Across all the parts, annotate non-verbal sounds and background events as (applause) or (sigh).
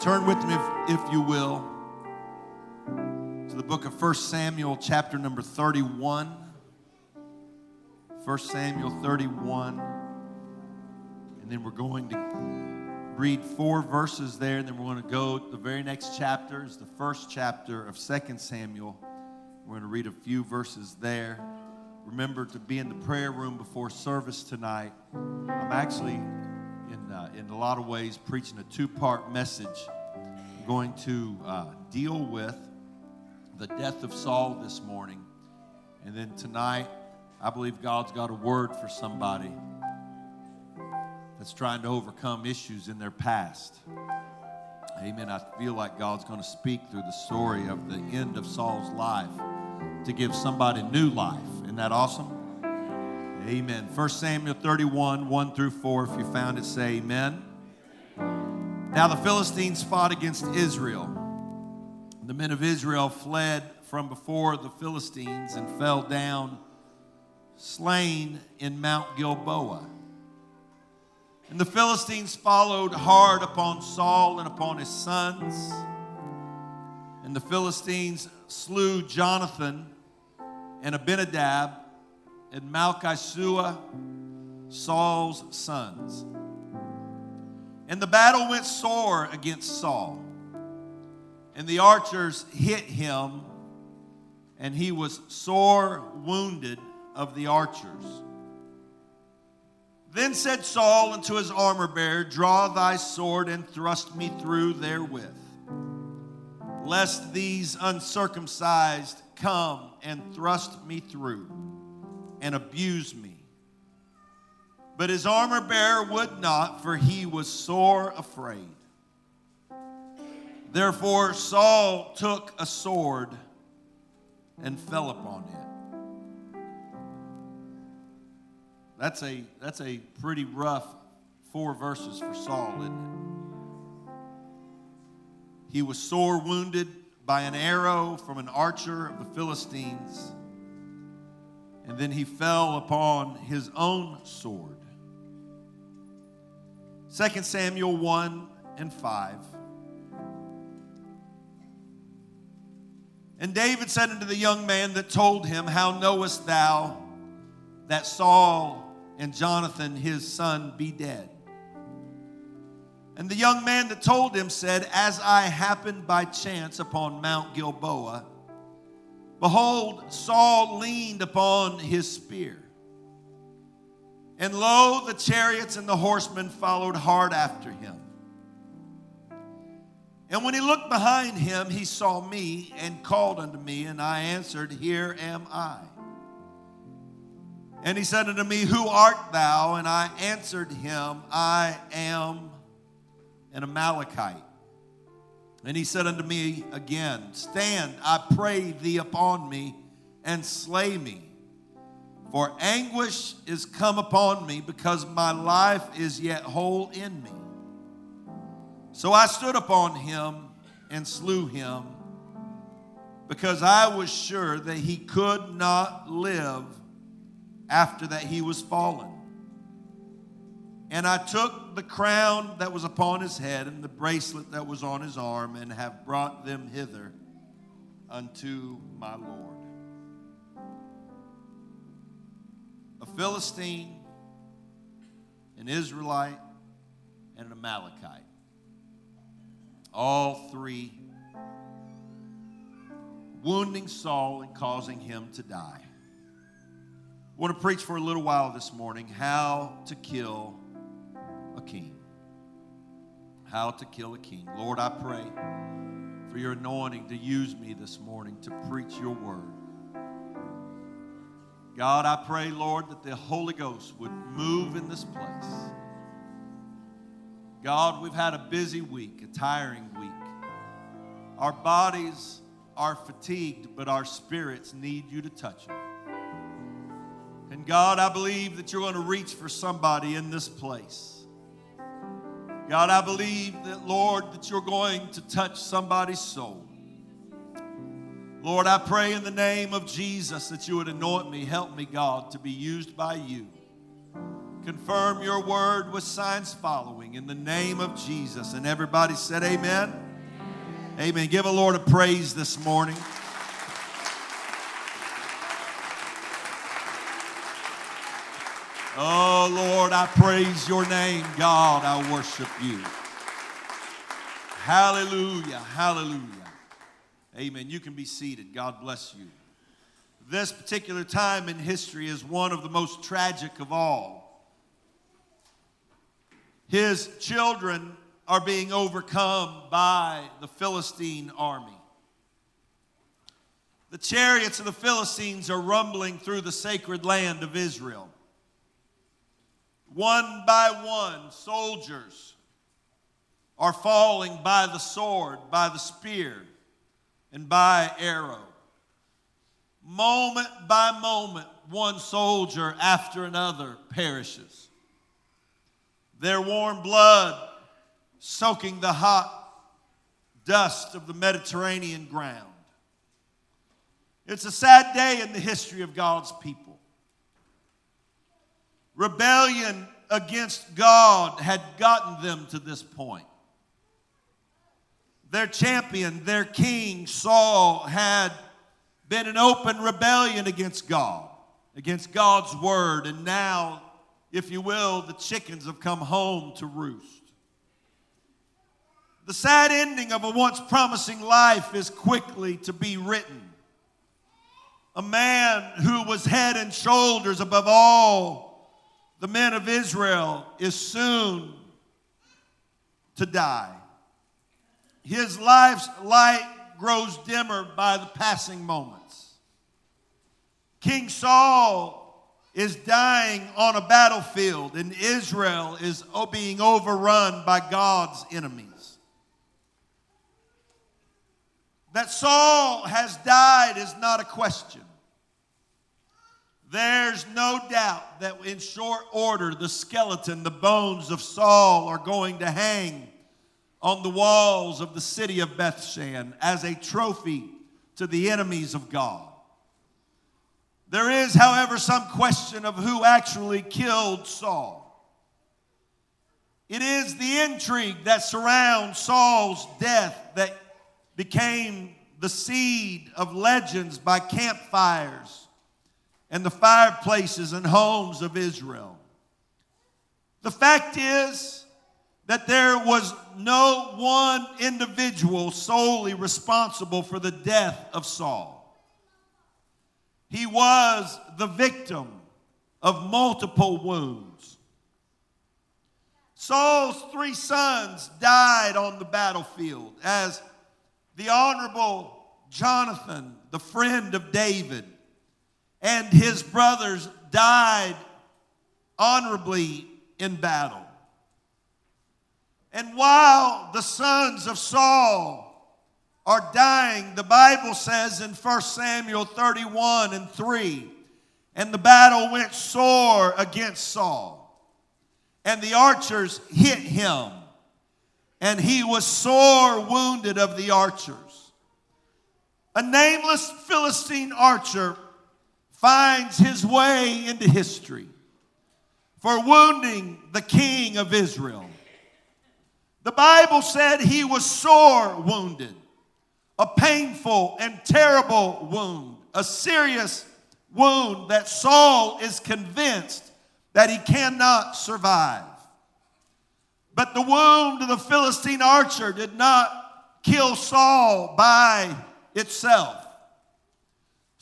Turn with me, if, if you will, to the book of 1 Samuel, chapter number 31. 1 Samuel 31. And then we're going to read four verses there, and then we're going to go to the very next chapter is the first chapter of 2 Samuel. We're going to read a few verses there. Remember to be in the prayer room before service tonight. I'm actually, in, uh, in a lot of ways, preaching a two part message. I'm going to uh, deal with the death of Saul this morning. And then tonight, I believe God's got a word for somebody that's trying to overcome issues in their past. Amen. I feel like God's going to speak through the story of the end of Saul's life to give somebody new life. Isn't that awesome? Amen. 1 Samuel 31, 1 through 4. If you found it, say amen. Now the Philistines fought against Israel. The men of Israel fled from before the Philistines and fell down slain in Mount Gilboa. And the Philistines followed hard upon Saul and upon his sons. And the Philistines slew Jonathan and Abinadab and Malchishua, Saul's sons. And the battle went sore against Saul. And the archers hit him, and he was sore wounded of the archers. Then said Saul unto his armor bearer, Draw thy sword and thrust me through therewith, lest these uncircumcised come and thrust me through and abuse me. But his armor bearer would not, for he was sore afraid. Therefore Saul took a sword and fell upon it. That's a, that's a pretty rough four verses for Saul, isn't it? He was sore wounded by an arrow from an archer of the Philistines, and then he fell upon his own sword. 2 Samuel 1 and 5. And David said unto the young man that told him, How knowest thou that Saul and Jonathan his son be dead. And the young man that told him said, As I happened by chance upon Mount Gilboa, behold, Saul leaned upon his spear. And lo, the chariots and the horsemen followed hard after him. And when he looked behind him, he saw me and called unto me, and I answered, Here am I. And he said unto me, Who art thou? And I answered him, I am an Amalekite. And he said unto me again, Stand, I pray thee upon me, and slay me. For anguish is come upon me, because my life is yet whole in me. So I stood upon him and slew him, because I was sure that he could not live after that he was fallen. And I took the crown that was upon his head and the bracelet that was on his arm and have brought them hither unto my Lord. A Philistine, an Israelite, and an Amalekite. All three wounding Saul and causing him to die. I want to preach for a little while this morning how to kill a king. How to kill a king. Lord, I pray for your anointing to use me this morning to preach your word. God, I pray, Lord, that the Holy Ghost would move in this place. God, we've had a busy week, a tiring week. Our bodies are fatigued, but our spirits need you to touch them. And God, I believe that you're going to reach for somebody in this place. God, I believe that, Lord, that you're going to touch somebody's soul. Lord, I pray in the name of Jesus that you would anoint me, help me, God, to be used by you. confirm your word with signs following in the name of Jesus. And everybody said, Amen. Amen. Give a Lord a praise this morning. Oh, Lord, I praise your name. God, I worship you. Hallelujah. Hallelujah. Amen. You can be seated. God bless you. This particular time in history is one of the most tragic of all. His children are being overcome by the Philistine army. The chariots of the Philistines are rumbling through the sacred land of Israel. One by one, soldiers are falling by the sword, by the spear, and by arrow. Moment by moment, one soldier after another perishes. Their warm blood soaking the hot dust of the Mediterranean ground. It's a sad day in the history of God's people. Rebellion against God had gotten them to this point. Their champion, their king, Saul, had been in open rebellion against God, against God's word, and now, if you will, the chickens have come home to roost. The sad ending of a once promising life is quickly to be written. A man who was head and shoulders above all the men of Israel is soon to die. His life's light grows dimmer by the passing moments. King Saul is dying on a battlefield, and Israel is being overrun by God's enemies. That Saul has died is not a question. There's no doubt that in short order, the skeleton, the bones of Saul are going to hang on the walls of the city of Bethshan as a trophy to the enemies of God. There is, however, some question of who actually killed Saul. It is the intrigue that surrounds Saul's death that became the seed of legends by campfires and the fireplaces and homes of Israel. The fact is that there was no one individual solely responsible for the death of Saul. He was the victim of multiple wounds. Saul's three sons died on the battlefield as the honorable Jonathan, the friend of David, and his brothers died honorably in battle. And while the sons of Saul are dying, the Bible says in 1 Samuel 31 and 3, and the battle went sore against Saul, and the archers hit him, and he was sore wounded of the archers. A nameless Philistine archer finds his way into history for wounding the king of Israel. The Bible said he was sore wounded, a painful and terrible wound, a serious wound that Saul is convinced that he cannot survive. But the wound of the Philistine archer did not kill Saul by itself.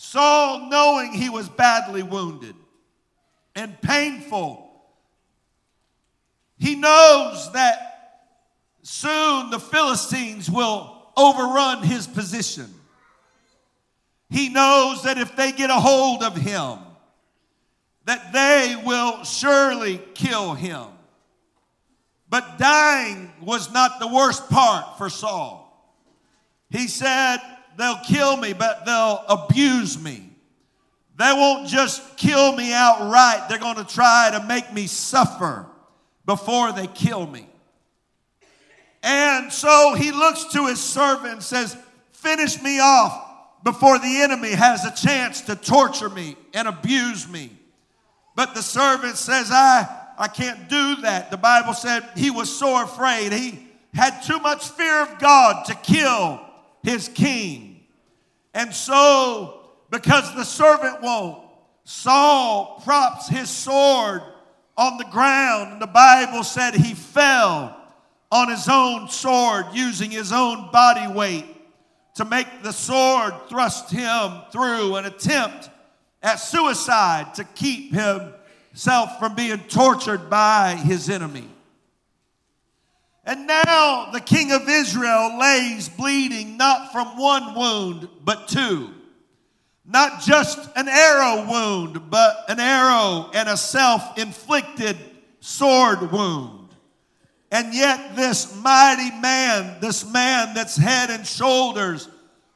Saul, knowing he was badly wounded and painful, he knows that soon the Philistines will overrun his position. He knows that if they get a hold of him, that they will surely kill him. But dying was not the worst part for Saul. He said, they'll kill me, but they'll abuse me. They won't just kill me outright, they're going to try to make me suffer before they kill me. And so he looks to his servant and says, Finish me off before the enemy has a chance to torture me and abuse me. But the servant says, I, I can't do that. The Bible said he was so afraid. He had too much fear of God to kill his king. And so, because the servant won't, Saul props his sword on the ground. And the Bible said he fell on his own sword using his own body weight to make the sword thrust him through an attempt at suicide to keep himself from being tortured by his enemy. And now the king of Israel lays bleeding not from one wound, but two. Not just an arrow wound, but an arrow and a self inflicted sword wound. And yet, this mighty man, this man that's head and shoulders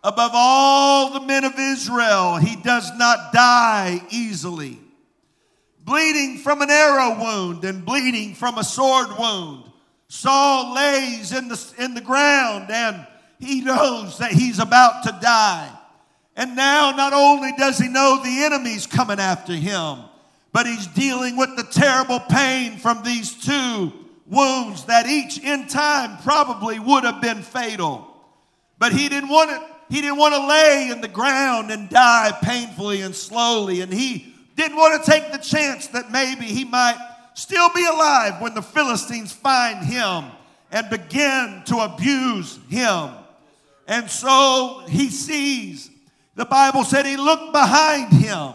above all the men of Israel, he does not die easily. Bleeding from an arrow wound and bleeding from a sword wound Saul lays in the, in the ground and he knows that he's about to die. And now, not only does he know the enemy's coming after him, but he's dealing with the terrible pain from these two wounds that each in time probably would have been fatal. But he didn't want it. He didn't want to lay in the ground and die painfully and slowly. And he didn't want to take the chance that maybe he might still be alive when the Philistines find him and begin to abuse him. And so he sees, the Bible said he looked behind him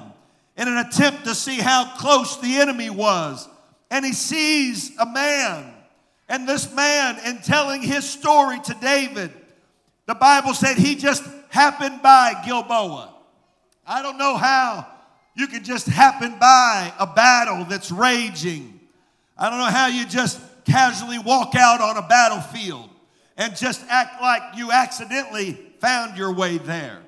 in an attempt to see how close the enemy was. And he sees a man. And this man, in telling his story to David, the Bible said he just happened by Gilboa. I don't know how you could just happen by a battle that's raging. I don't know how you just casually walk out on a battlefield and just act like you accidentally found your way there.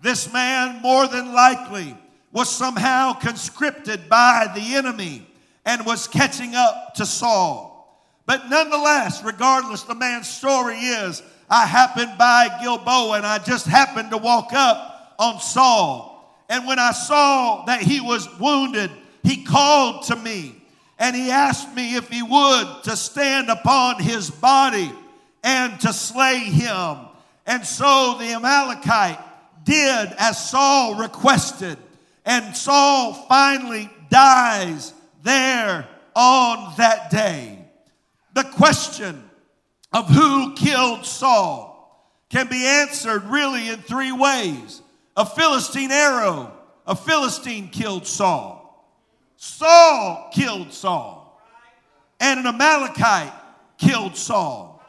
This man, more than likely, was somehow conscripted by the enemy and was catching up to Saul. But nonetheless, regardless, the man's story is I happened by Gilboa and I just happened to walk up on Saul. And when I saw that he was wounded, he called to me and he asked me if he would to stand upon his body and to slay him. And so the Amalekite did as Saul requested. And Saul finally dies there on that day. The question of who killed Saul can be answered really in three ways a Philistine arrow. A Philistine killed Saul. Saul killed Saul. And an Amalekite killed Saul.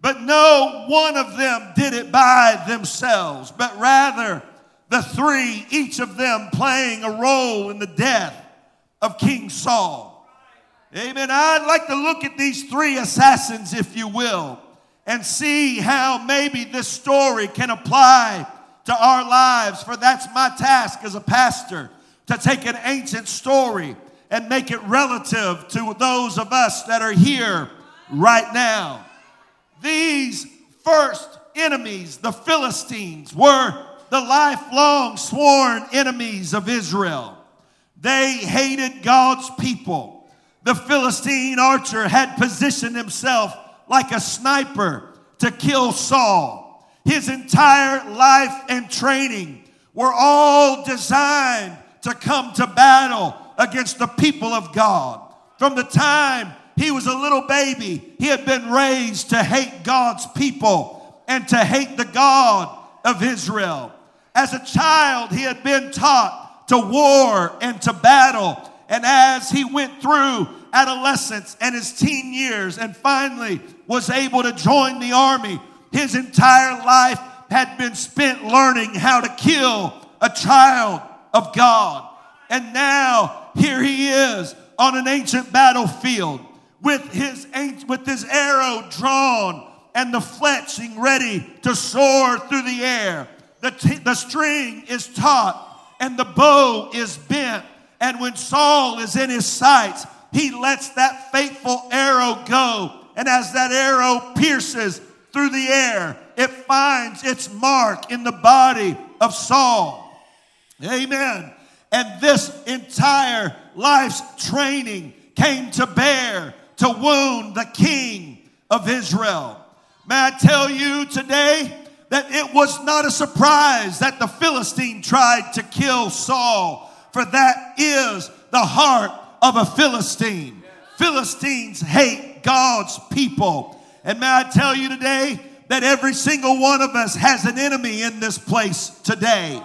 But no one of them did it by themselves, but rather the three, each of them playing a role in the death of King Saul. Amen. I'd like to look at these three assassins, if you will, and see how maybe this story can apply to our lives, for that's my task as a pastor to take an ancient story and make it relative to those of us that are here right now. These first enemies, the Philistines, were the lifelong sworn enemies of Israel. They hated God's people. The Philistine archer had positioned himself like a sniper to kill Saul his entire life and training were all designed to come to battle against the people of God. From the time he was a little baby, he had been raised to hate God's people and to hate the God of Israel. As a child, he had been taught to war and to battle. And as he went through adolescence and his teen years and finally was able to join the army, his entire life had been spent learning how to kill a child of God. And now here he is on an ancient battlefield with his, with his arrow drawn and the fletching ready to soar through the air. The, t- the string is taut and the bow is bent. And when Saul is in his sights, he lets that fateful arrow go. And as that arrow pierces through the air, it finds its mark in the body of Saul. Amen. And this entire life's training came to bear to wound the king of Israel. May I tell you today that it was not a surprise that the Philistine tried to kill Saul, for that is the heart of a Philistine. Philistines hate God's people. And may I tell you today that every single one of us has an enemy in this place today.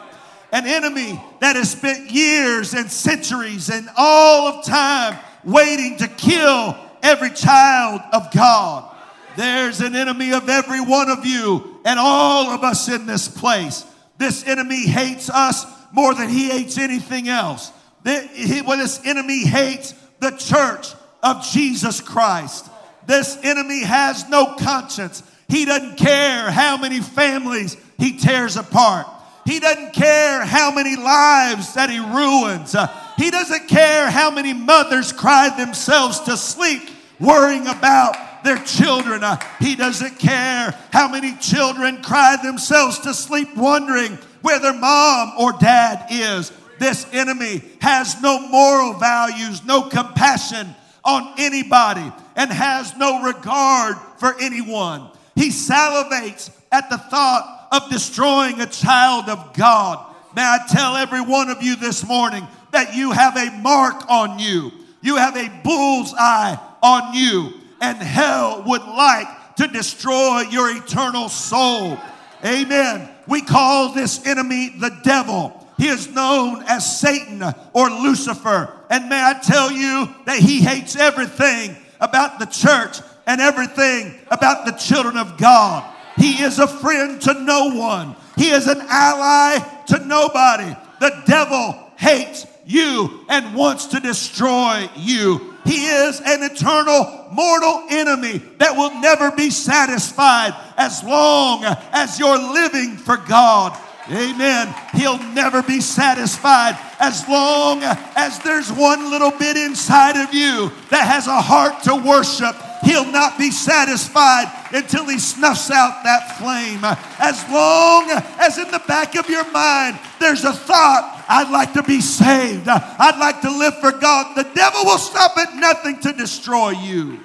An enemy that has spent years and centuries and all of time waiting to kill every child of God. There's an enemy of every one of you and all of us in this place. This enemy hates us more than he hates anything else. This enemy hates the church of Jesus Christ. This enemy has no conscience. He doesn't care how many families he tears apart. He doesn't care how many lives that he ruins. Uh, he doesn't care how many mothers cry themselves to sleep worrying about their children. Uh, he doesn't care how many children cry themselves to sleep wondering where their mom or dad is. This enemy has no moral values, no compassion on anybody, and has no regard for anyone. He salivates at the thought of destroying a child of God. May I tell every one of you this morning that you have a mark on you, you have a bull's eye on you, and hell would like to destroy your eternal soul. Amen. We call this enemy the devil. He is known as Satan or Lucifer. And may I tell you that he hates everything about the church and everything about the children of God. He is a friend to no one, he is an ally to nobody. The devil hates you and wants to destroy you. He is an eternal mortal enemy that will never be satisfied as long as you're living for God. Amen. He'll never be satisfied as long as there's one little bit inside of you that has a heart to worship. He'll not be satisfied until he snuffs out that flame. As long as in the back of your mind there's a thought, I'd like to be saved, I'd like to live for God, the devil will stop at nothing to destroy you.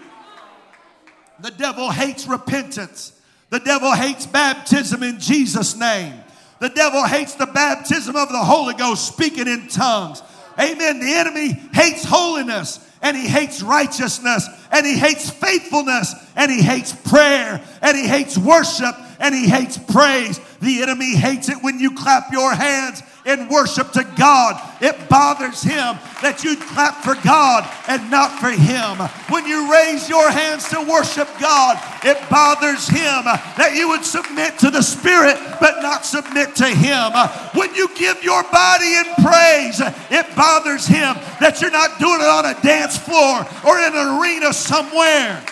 The devil hates repentance, the devil hates baptism in Jesus' name. The devil hates the baptism of the Holy Ghost, speaking in tongues. Amen. The enemy hates holiness and he hates righteousness and he hates faithfulness and he hates prayer and he hates worship and he hates praise. The enemy hates it when you clap your hands in worship to God. It bothers him that you clap for God and not for him. When you raise your hands to worship God, it bothers him that you would submit to the Spirit but not submit to him. When you give your body in praise, it bothers him that you're not doing it on a dance floor or in an arena somewhere.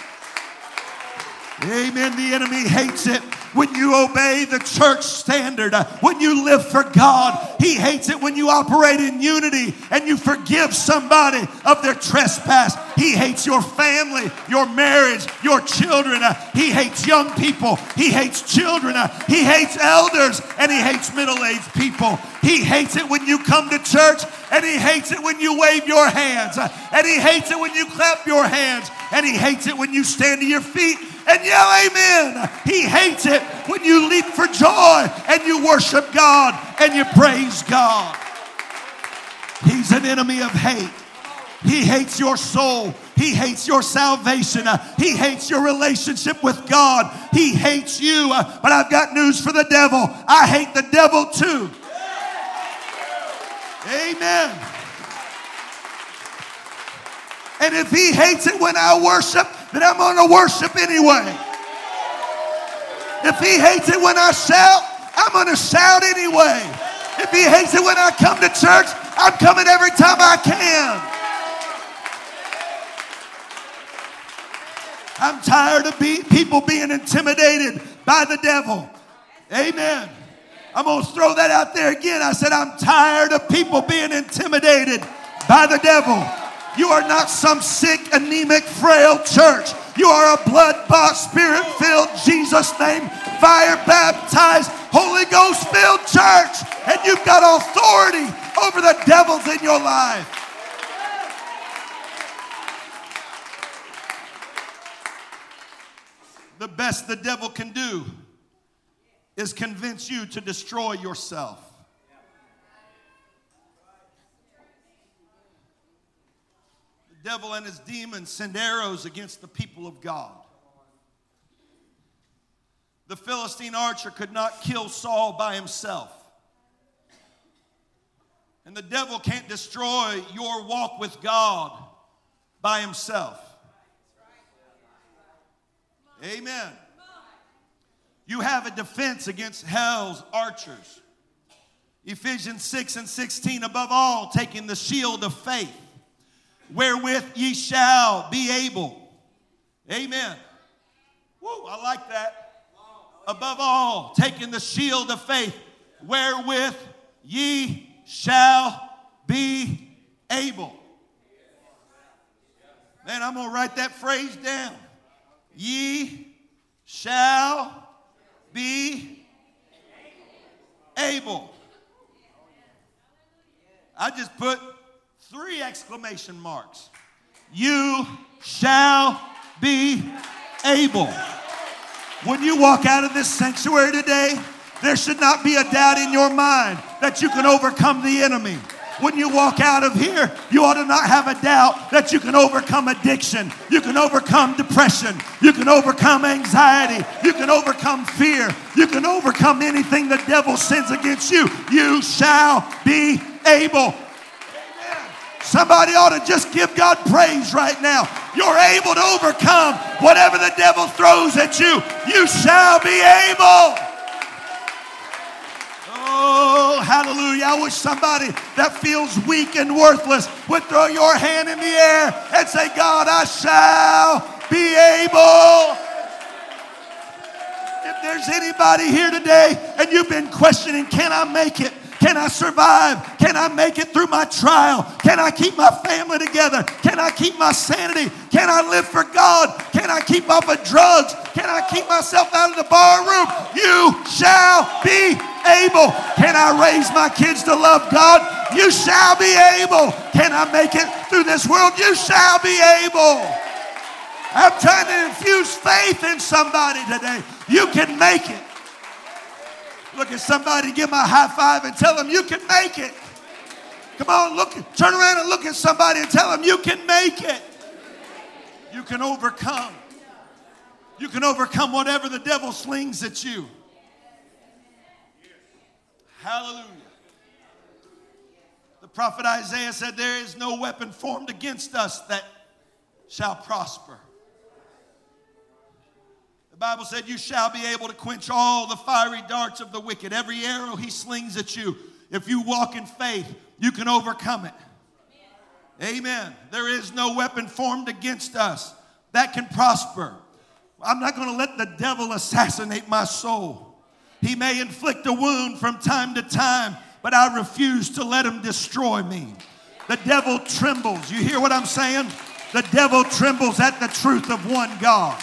Amen. The enemy hates it when you obey the church standard, uh, when you live for God. He hates it when you operate in unity and you forgive somebody of their trespass. He hates your family, your marriage, your children. Uh, he hates young people. He hates children. Uh, he hates elders and he hates middle aged people. He hates it when you come to church and he hates it when you wave your hands and he hates it when you clap your hands and he hates it when you stand to your feet and yell amen. He hates it when you leap for joy and you worship God and you praise God. He's an enemy of hate. He hates your soul. He hates your salvation. He hates your relationship with God. He hates you. But I've got news for the devil. I hate the devil too. Amen. And if he hates it when I worship, then I'm going to worship anyway. If he hates it when I shout, I'm going to shout anyway. If he hates it when I come to church, I'm coming every time I can. I'm tired of be- people being intimidated by the devil. Amen. I'm going to throw that out there again. I said, I'm tired of people being intimidated by the devil. You are not some sick, anemic, frail church. You are a blood bought, spirit filled, Jesus name, fire baptized, Holy Ghost filled church. And you've got authority over the devils in your life. The best the devil can do is convince you to destroy yourself. Devil and his demons send arrows against the people of God. The Philistine archer could not kill Saul by himself. And the devil can't destroy your walk with God by himself. Amen. You have a defense against hell's archers. Ephesians 6 and 16, above all, taking the shield of faith, wherewith ye shall be able. Amen. Woo, I like that. Above all, taking the shield of faith, wherewith ye shall be able. Man, I'm going to write that phrase down. Ye shall be able. I just put three exclamation marks. You shall be able. When you walk out of this sanctuary today, there should not be a doubt in your mind that you can overcome the enemy. When you walk out of here, you ought to not have a doubt that you can overcome addiction, you can overcome depression, you can overcome anxiety, you can overcome fear, you can overcome anything the devil sends against you. You shall be able. Somebody ought to just give God praise right now. You're able to overcome whatever the devil throws at you. You shall be able. Oh, hallelujah. I wish somebody that feels weak and worthless would throw your hand in the air and say, God, I shall be able. If there's anybody here today and you've been questioning, can I make it? Can I survive? Can I make it through my trial? Can I keep my family together? Can I keep my sanity? Can I live for God? Can I keep off of drugs? Can I keep myself out of the bar room? You shall be able. Can I raise my kids to love God? You shall be able. Can I make it through this world? You shall be able. I'm trying to infuse faith in somebody today. You can make it. Look at somebody, give them a high five and tell them you can make it. Come on, look, turn around and look at somebody and tell them you can make it. You can overcome. You can overcome whatever the devil slings at you. Hallelujah. The prophet Isaiah said, There is no weapon formed against us that shall prosper. The Bible said, You shall be able to quench all the fiery darts of the wicked. Every arrow he slings at you, if you walk in faith, you can overcome it. Amen. There is no weapon formed against us that can prosper. I'm not going to let the devil assassinate my soul. He may inflict a wound from time to time, but I refuse to let him destroy me. The devil trembles. You hear what I'm saying? The devil trembles at the truth of one God.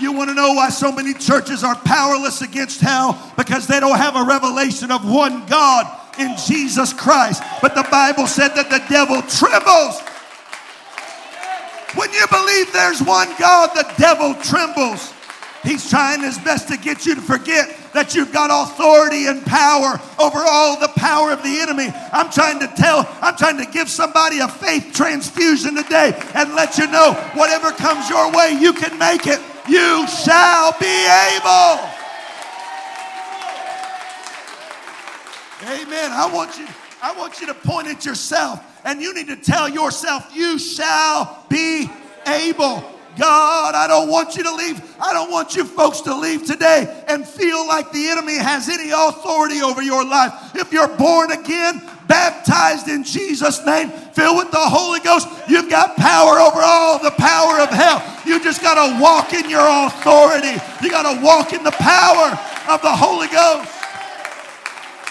You want to know why so many churches are powerless against hell? Because they don't have a revelation of one God in Jesus Christ. But the Bible said that the devil trembles. When you believe there's one God, the devil trembles. He's trying his best to get you to forget that you've got authority and power over all the power of the enemy. I'm trying to tell, I'm trying to give somebody a faith transfusion today and let you know whatever comes your way, you can make it you shall be able. Amen. I want you, I want you to point at yourself and you need to tell yourself, you shall be able. God, I don't want you to leave. I don't want you folks to leave today and feel like the enemy has any authority over your life. If you're born again, baptized in Jesus' name, filled with the Holy Ghost, you've got power over all the power of hell. You just got to walk in your authority. You got to walk in the power of the Holy Ghost.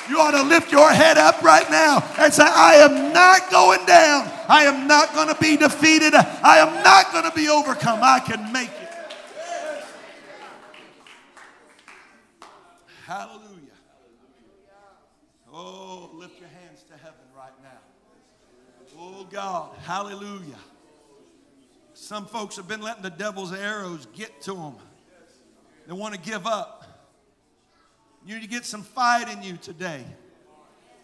You ought to lift your head up right now and say, I am not going down. I am not going to be defeated. I am not going to be overcome. I can make it. Hallelujah. Oh, lift your hands to heaven right now. Oh, God. Hallelujah. Some folks have been letting the devil's arrows get to them. They want to give up. You need to get some fight in you today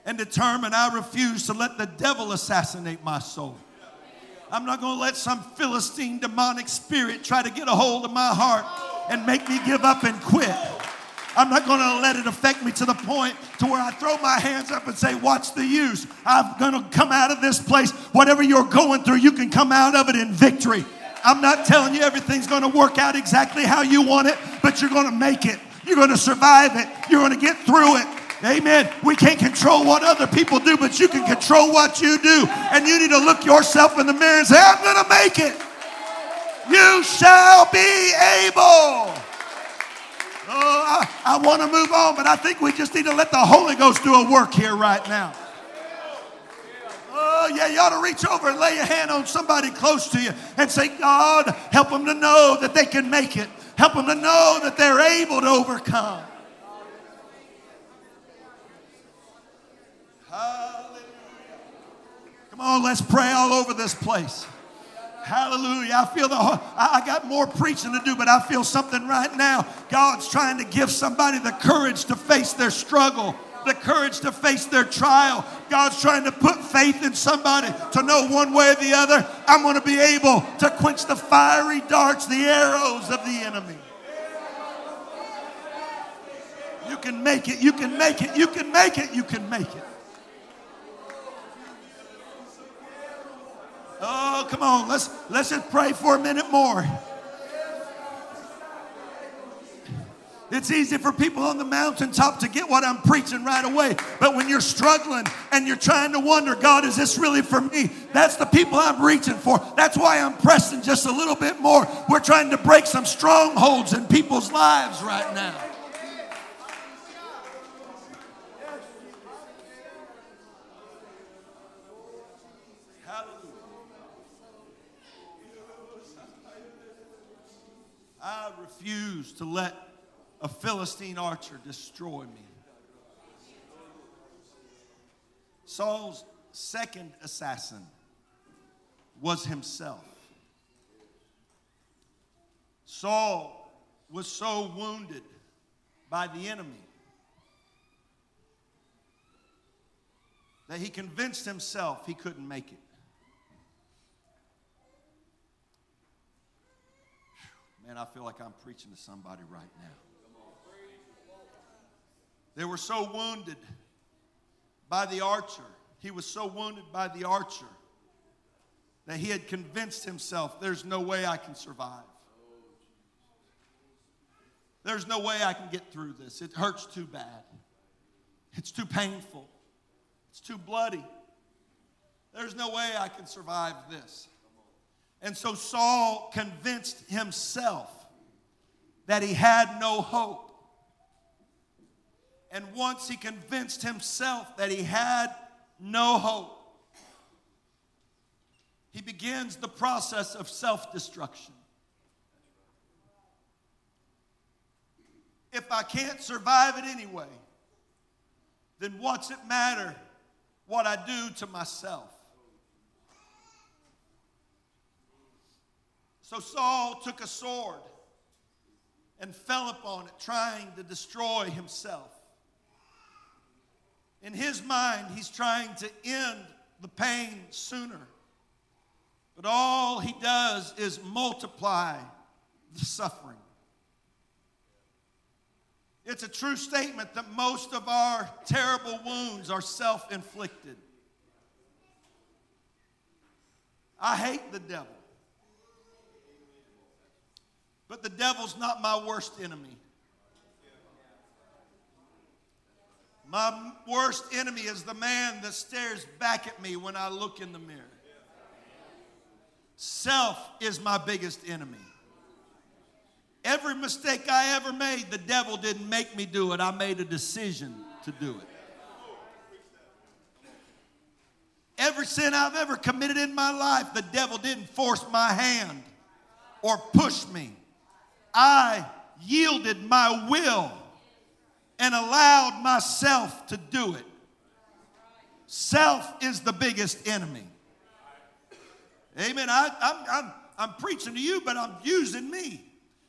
and determine I refuse to let the devil assassinate my soul. I'm not going to let some Philistine demonic spirit try to get a hold of my heart and make me give up and quit. I'm not going to let it affect me to the point to where I throw my hands up and say, "What's the use?" I'm going to come out of this place. Whatever you're going through, you can come out of it in victory. I'm not telling you everything's going to work out exactly how you want it, but you're going to make it. You're going to survive it. You're going to get through it. Amen. We can't control what other people do, but you can control what you do. And you need to look yourself in the mirror and say, I'm going to make it. You shall be able. Oh, I, I want to move on, but I think we just need to let the Holy Ghost do a work here right now. Oh, yeah, you ought to reach over and lay a hand on somebody close to you and say, God, help them to know that they can make it. Help them to know that they're able to overcome. Hallelujah. Come on, let's pray all over this place. Hallelujah. I feel the I got more preaching to do, but I feel something right now. God's trying to give somebody the courage to face their struggle, the courage to face their trial. God's trying to put faith in somebody to know one way or the other, I'm going to be able to quench the fiery darts, the arrows of the enemy. You can make it, you can make it, you can make it, you can make it. Oh, come on. Let's let's just pray for a minute more. It's easy for people on the mountaintop to get what I'm preaching right away. But when you're struggling and you're trying to wonder, God, is this really for me? That's the people I'm reaching for. That's why I'm pressing just a little bit more. We're trying to break some strongholds in people's lives right now. I refuse to let a Philistine archer destroy me. Saul's second assassin was himself. Saul was so wounded by the enemy that he convinced himself he couldn't make it. Man, I feel like I'm preaching to somebody right now. They were so wounded by the archer. He was so wounded by the archer that he had convinced himself there's no way I can survive. There's no way I can get through this. It hurts too bad. It's too painful. It's too bloody. There's no way I can survive this. And so Saul convinced himself that he had no hope. And once he convinced himself that he had no hope, he begins the process of self destruction. If I can't survive it anyway, then what's it matter what I do to myself? So Saul took a sword and fell upon it, trying to destroy himself. In his mind, he's trying to end the pain sooner. But all he does is multiply the suffering. It's a true statement that most of our terrible wounds are self inflicted. I hate the devil. But the devil's not my worst enemy. My worst enemy is the man that stares back at me when I look in the mirror. Self is my biggest enemy. Every mistake I ever made, the devil didn't make me do it. I made a decision to do it. Every sin I've ever committed in my life, the devil didn't force my hand or push me. I yielded my will and allowed myself to do it. Self is the biggest enemy. Amen. I, I'm, I'm, I'm preaching to you, but I'm using me.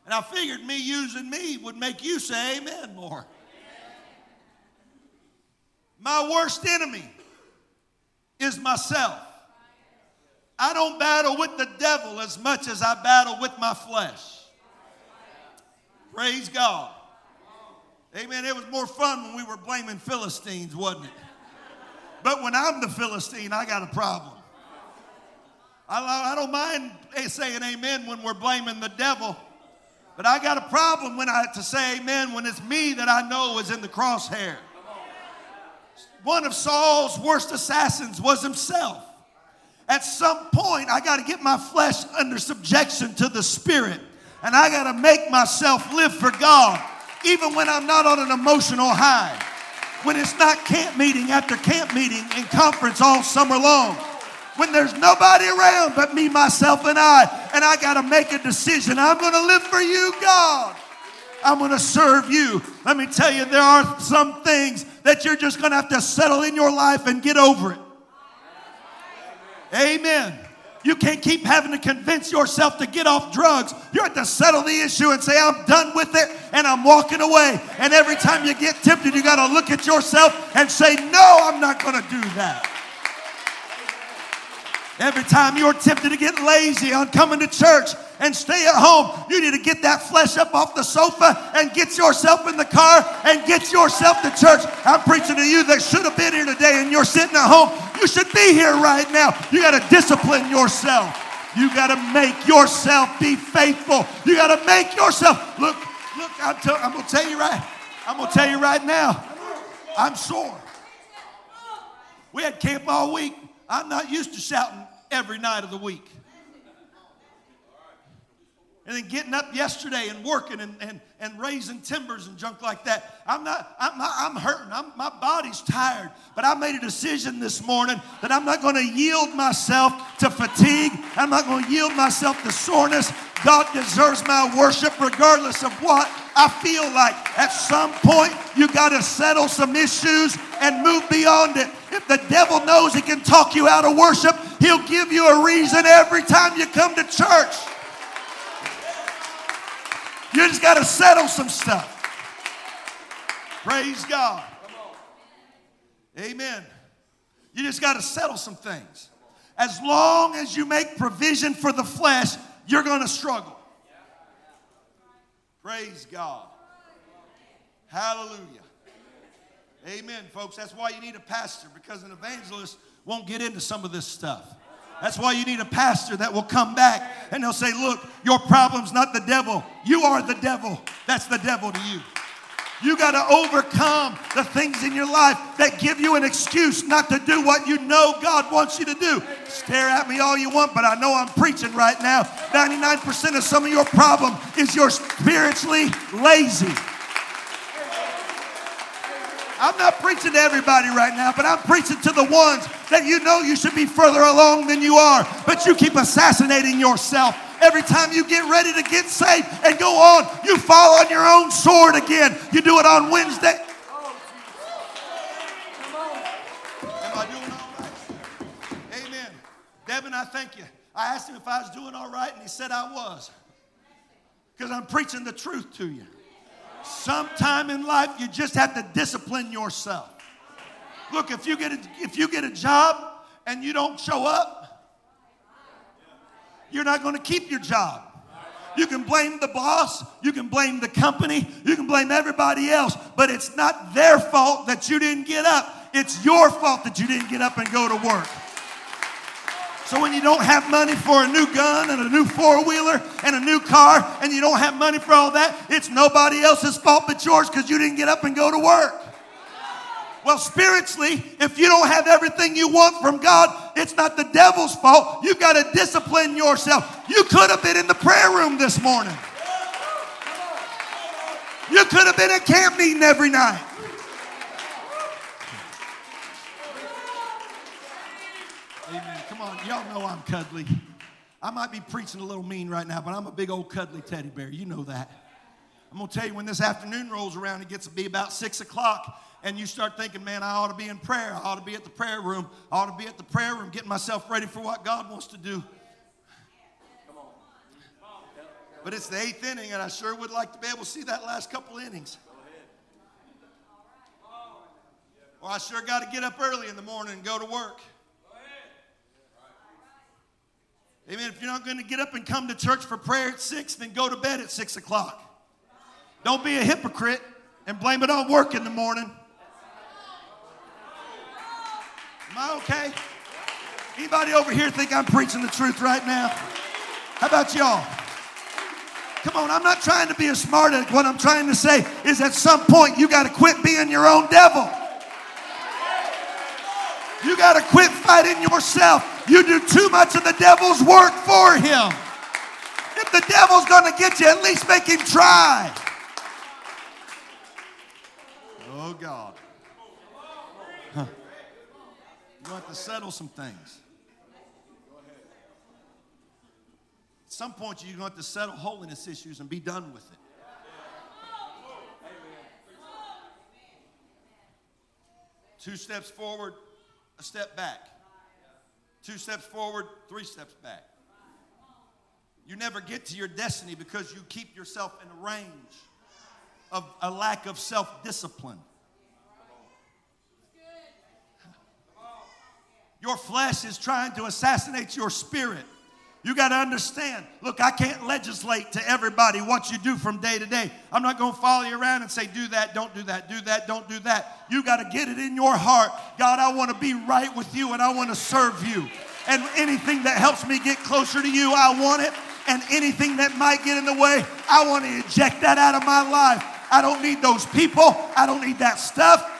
And I figured me using me would make you say amen more. My worst enemy is myself. I don't battle with the devil as much as I battle with my flesh. Praise God. Amen. It was more fun when we were blaming Philistines, wasn't it? But when I'm the Philistine, I got a problem. I, I don't mind eh, saying amen when we're blaming the devil, but I got a problem when I have to say amen when it's me that I know is in the crosshair. One of Saul's worst assassins was himself. At some point, I got to get my flesh under subjection to the Spirit, and I got to make myself live for God, even when I'm not on an emotional high when it's not camp meeting after camp meeting and conference all summer long. When there's nobody around but me, myself, and I, and I got to make a decision. I'm going to live for you, God. I'm going to serve you. Let me tell you, there are some things that you're just going to have to settle in your life and get over it. Amen. You can't keep having to convince yourself to get off drugs. You have to settle the issue and say, I'm done with it and I'm walking away. And every time you get tempted, you got to look at yourself and say, No, I'm not going to do that. Every time you're tempted to get lazy on coming to church and stay at home, you need to get that flesh up off the sofa and get yourself in the car and get yourself to church. I'm preaching to you that should have been here today and you're sitting at home. You should be here right now. You got to discipline yourself. You got to make yourself be faithful. You got to make yourself look. Look, I'm, t- I'm going to tell you right. I'm going to tell you right now. I'm sore. We had camp all week. I'm not used to shouting every night of the week. And then getting up yesterday and working and, and, and raising timbers and junk like that. I'm not, I'm, I'm hurting. I'm, my body's tired. But I made a decision this morning that I'm not going to yield myself to fatigue. I'm not going to yield myself to soreness. God deserves my worship regardless of what I feel like. At some point, you got to settle some issues and move beyond it. If the devil knows he can talk you out of worship, he'll give you a reason every time you come to church. You just got to settle some stuff. Praise God. Amen. You just got to settle some things. As long as you make provision for the flesh, you're going to struggle. Praise God. Hallelujah. Amen, folks. That's why you need a pastor because an evangelist won't get into some of this stuff. That's why you need a pastor that will come back and they'll say, Look, your problem's not the devil. You are the devil. That's the devil to you. You got to overcome the things in your life that give you an excuse not to do what you know God wants you to do. Stare at me all you want, but I know I'm preaching right now. 99% of some of your problem is you're spiritually lazy. I'm not preaching to everybody right now, but I'm preaching to the ones that you know you should be further along than you are, but you keep assassinating yourself. Every time you get ready to get saved and go on, you fall on your own sword again. You do it on Wednesday. Devin, I thank you. I asked him if I was doing all right, and he said I was. Because I'm preaching the truth to you. Sometime in life, you just have to discipline yourself. Look, if you get a, if you get a job and you don't show up, you're not going to keep your job. You can blame the boss, you can blame the company, you can blame everybody else, but it's not their fault that you didn't get up. It's your fault that you didn't get up and go to work. So when you don't have money for a new gun and a new four wheeler and a new car and you don't have money for all that, it's nobody else's fault but yours because you didn't get up and go to work. Well, spiritually, if you don't have everything you want from God, it's not the devil's fault. You've got to discipline yourself. You could have been in the prayer room this morning. You could have been at camp meeting every night. on, y'all know I'm cuddly. I might be preaching a little mean right now, but I'm a big old cuddly teddy bear. You know that. I'm going to tell you when this afternoon rolls around, it gets to be about six o'clock, and you start thinking, man, I ought to be in prayer. I ought to be at the prayer room. I ought to be at the prayer room getting myself ready for what God wants to do. But it's the eighth inning, and I sure would like to be able to see that last couple innings. Go ahead. Or I sure got to get up early in the morning and go to work. Amen. If you're not going to get up and come to church for prayer at 6, then go to bed at 6 o'clock. Don't be a hypocrite and blame it on work in the morning. Am I okay? Anybody over here think I'm preaching the truth right now? How about y'all? Come on, I'm not trying to be a smart aleck. What I'm trying to say is at some point you got to quit being your own devil. You got to quit fighting yourself. You do too much of the devil's work for him. If the devil's going to get you, at least make him try. Oh, God. Huh. You have to settle some things. At some point, you're going to have to settle holiness issues and be done with it. Two steps forward, a step back. Two steps forward, three steps back. You never get to your destiny because you keep yourself in a range of a lack of self discipline. Your flesh is trying to assassinate your spirit. You got to understand. Look, I can't legislate to everybody what you do from day to day. I'm not going to follow you around and say, do that, don't do that, do that, don't do that. You got to get it in your heart. God, I want to be right with you and I want to serve you. And anything that helps me get closer to you, I want it. And anything that might get in the way, I want to eject that out of my life. I don't need those people. I don't need that stuff.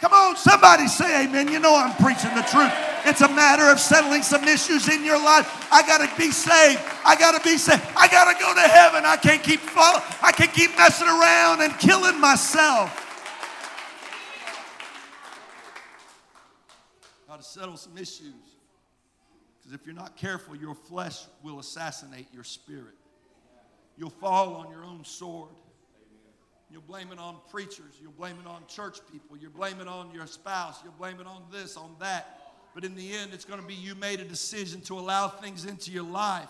Come on, somebody say amen. You know I'm preaching the truth. It's a matter of settling some issues in your life. I got to be saved. I got to be saved. I got to go to heaven. I can't keep follow, I can't keep messing around and killing myself. Got to settle some issues. Because if you're not careful, your flesh will assassinate your spirit. You'll fall on your own sword. You'll blame it on preachers. You'll blame it on church people. You'll blame it on your spouse. You'll blame it on this, on that. But in the end, it's going to be you made a decision to allow things into your life.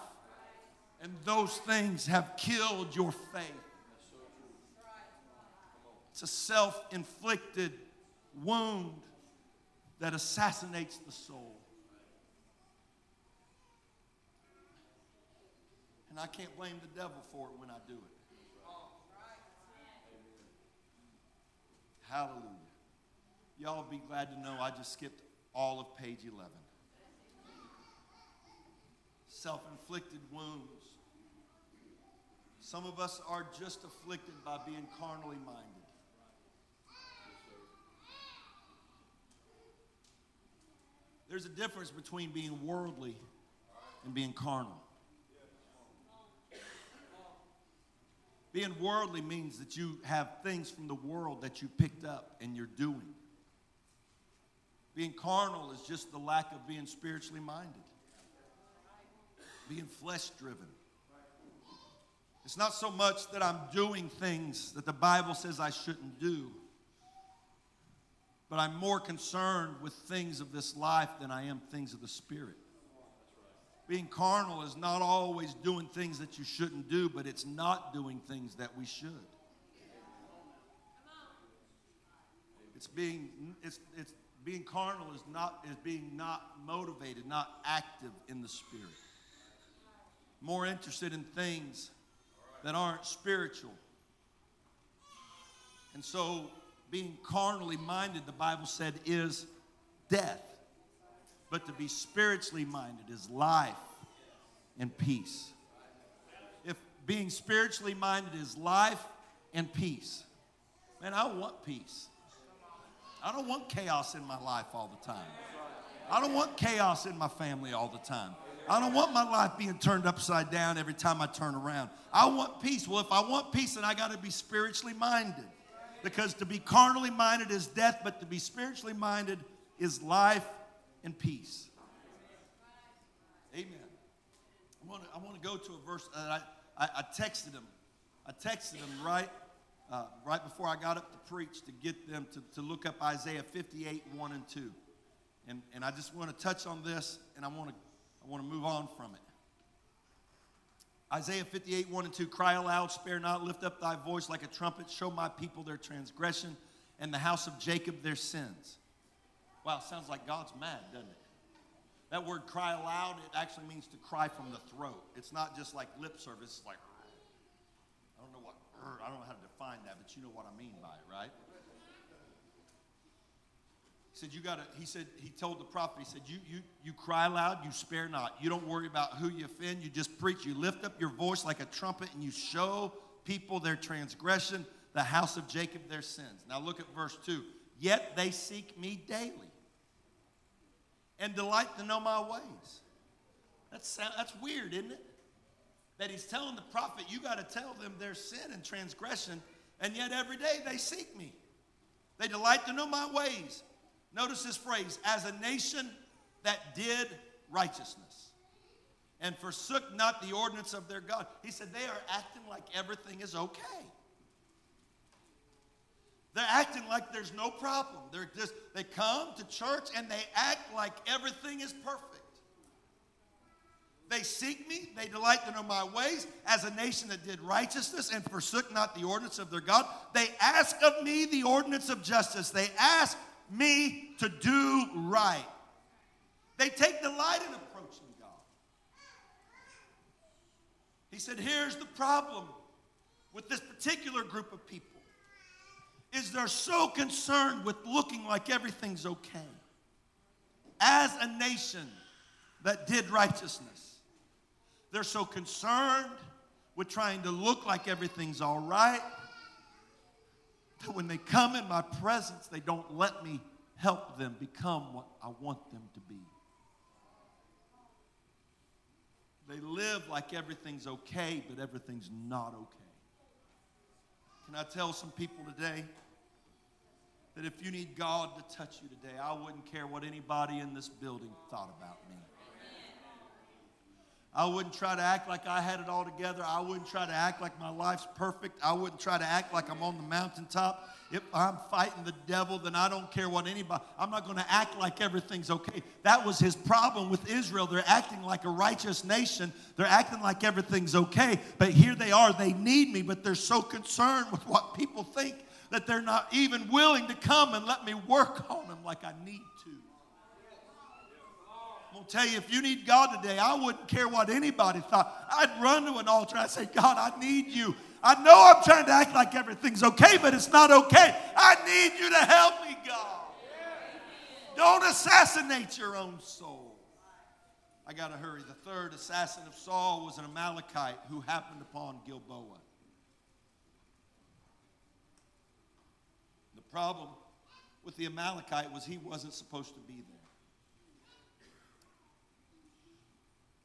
And those things have killed your faith. It's a self inflicted wound that assassinates the soul. And I can't blame the devil for it when I do it. Hallelujah. Y'all be glad to know I just skipped all of page 11. Self inflicted wounds. Some of us are just afflicted by being carnally minded. There's a difference between being worldly and being carnal. Being worldly means that you have things from the world that you picked up and you're doing. Being carnal is just the lack of being spiritually minded, being flesh driven. It's not so much that I'm doing things that the Bible says I shouldn't do, but I'm more concerned with things of this life than I am things of the Spirit. Being carnal is not always doing things that you shouldn't do, but it's not doing things that we should. It's being, it's, it's being carnal is not is being not motivated, not active in the spirit. More interested in things that aren't spiritual. And so being carnally minded, the Bible said, is death. But to be spiritually minded is life and peace. If being spiritually minded is life and peace, man, I want peace. I don't want chaos in my life all the time. I don't want chaos in my family all the time. I don't want my life being turned upside down every time I turn around. I want peace. Well, if I want peace, then I got to be spiritually minded. Because to be carnally minded is death, but to be spiritually minded is life and peace. Amen. I want to, I go to a verse that I, I, I texted him. I texted him right, uh, right before I got up to preach to get them to, to look up Isaiah 58, 1 and 2. And, and I just want to touch on this and I want to, I want to move on from it. Isaiah 58, 1 and 2 Cry aloud, spare not, lift up thy voice like a trumpet, show my people their transgression and the house of Jacob their sins. Wow, sounds like God's mad, doesn't it? That word cry aloud, it actually means to cry from the throat. It's not just like lip service, it's like, I don't know how to define that, but you know what I mean by it, right? He said, You gotta, he said, he told the prophet, he said, you, you, you cry loud, you spare not. You don't worry about who you offend, you just preach. You lift up your voice like a trumpet and you show people their transgression, the house of Jacob their sins. Now look at verse 2. Yet they seek me daily and delight to know my ways. That's, that's weird, isn't it? That he's telling the prophet, you got to tell them their sin and transgression, and yet every day they seek me. They delight to know my ways. Notice this phrase as a nation that did righteousness and forsook not the ordinance of their God. He said they are acting like everything is okay. They're acting like there's no problem. They're just they come to church and they act like everything is perfect. They seek me, they delight to know my ways as a nation that did righteousness and forsook not the ordinance of their God. They ask of me the ordinance of justice. They ask me to do right. They take delight in approaching God. He said, Here's the problem with this particular group of people is they're so concerned with looking like everything's okay. As a nation that did righteousness, they're so concerned with trying to look like everything's all right that when they come in my presence, they don't let me help them become what I want them to be. They live like everything's okay, but everything's not okay. Can I tell some people today that if you need God to touch you today, I wouldn't care what anybody in this building thought about me. I wouldn't try to act like I had it all together. I wouldn't try to act like my life's perfect. I wouldn't try to act like I'm on the mountaintop. If I'm fighting the devil, then I don't care what anybody, I'm not going to act like everything's okay. That was his problem with Israel. They're acting like a righteous nation. They're acting like everything's okay. But here they are. They need me, but they're so concerned with what people think that they're not even willing to come and let me work on them like I need to. I'm going to tell you, if you need God today, I wouldn't care what anybody thought. I'd run to an altar I'd say, God, I need you. I know I'm trying to act like everything's okay, but it's not okay. I need you to help me, God. Don't assassinate your own soul. I got to hurry. The third assassin of Saul was an Amalekite who happened upon Gilboa. The problem with the Amalekite was he wasn't supposed to be there.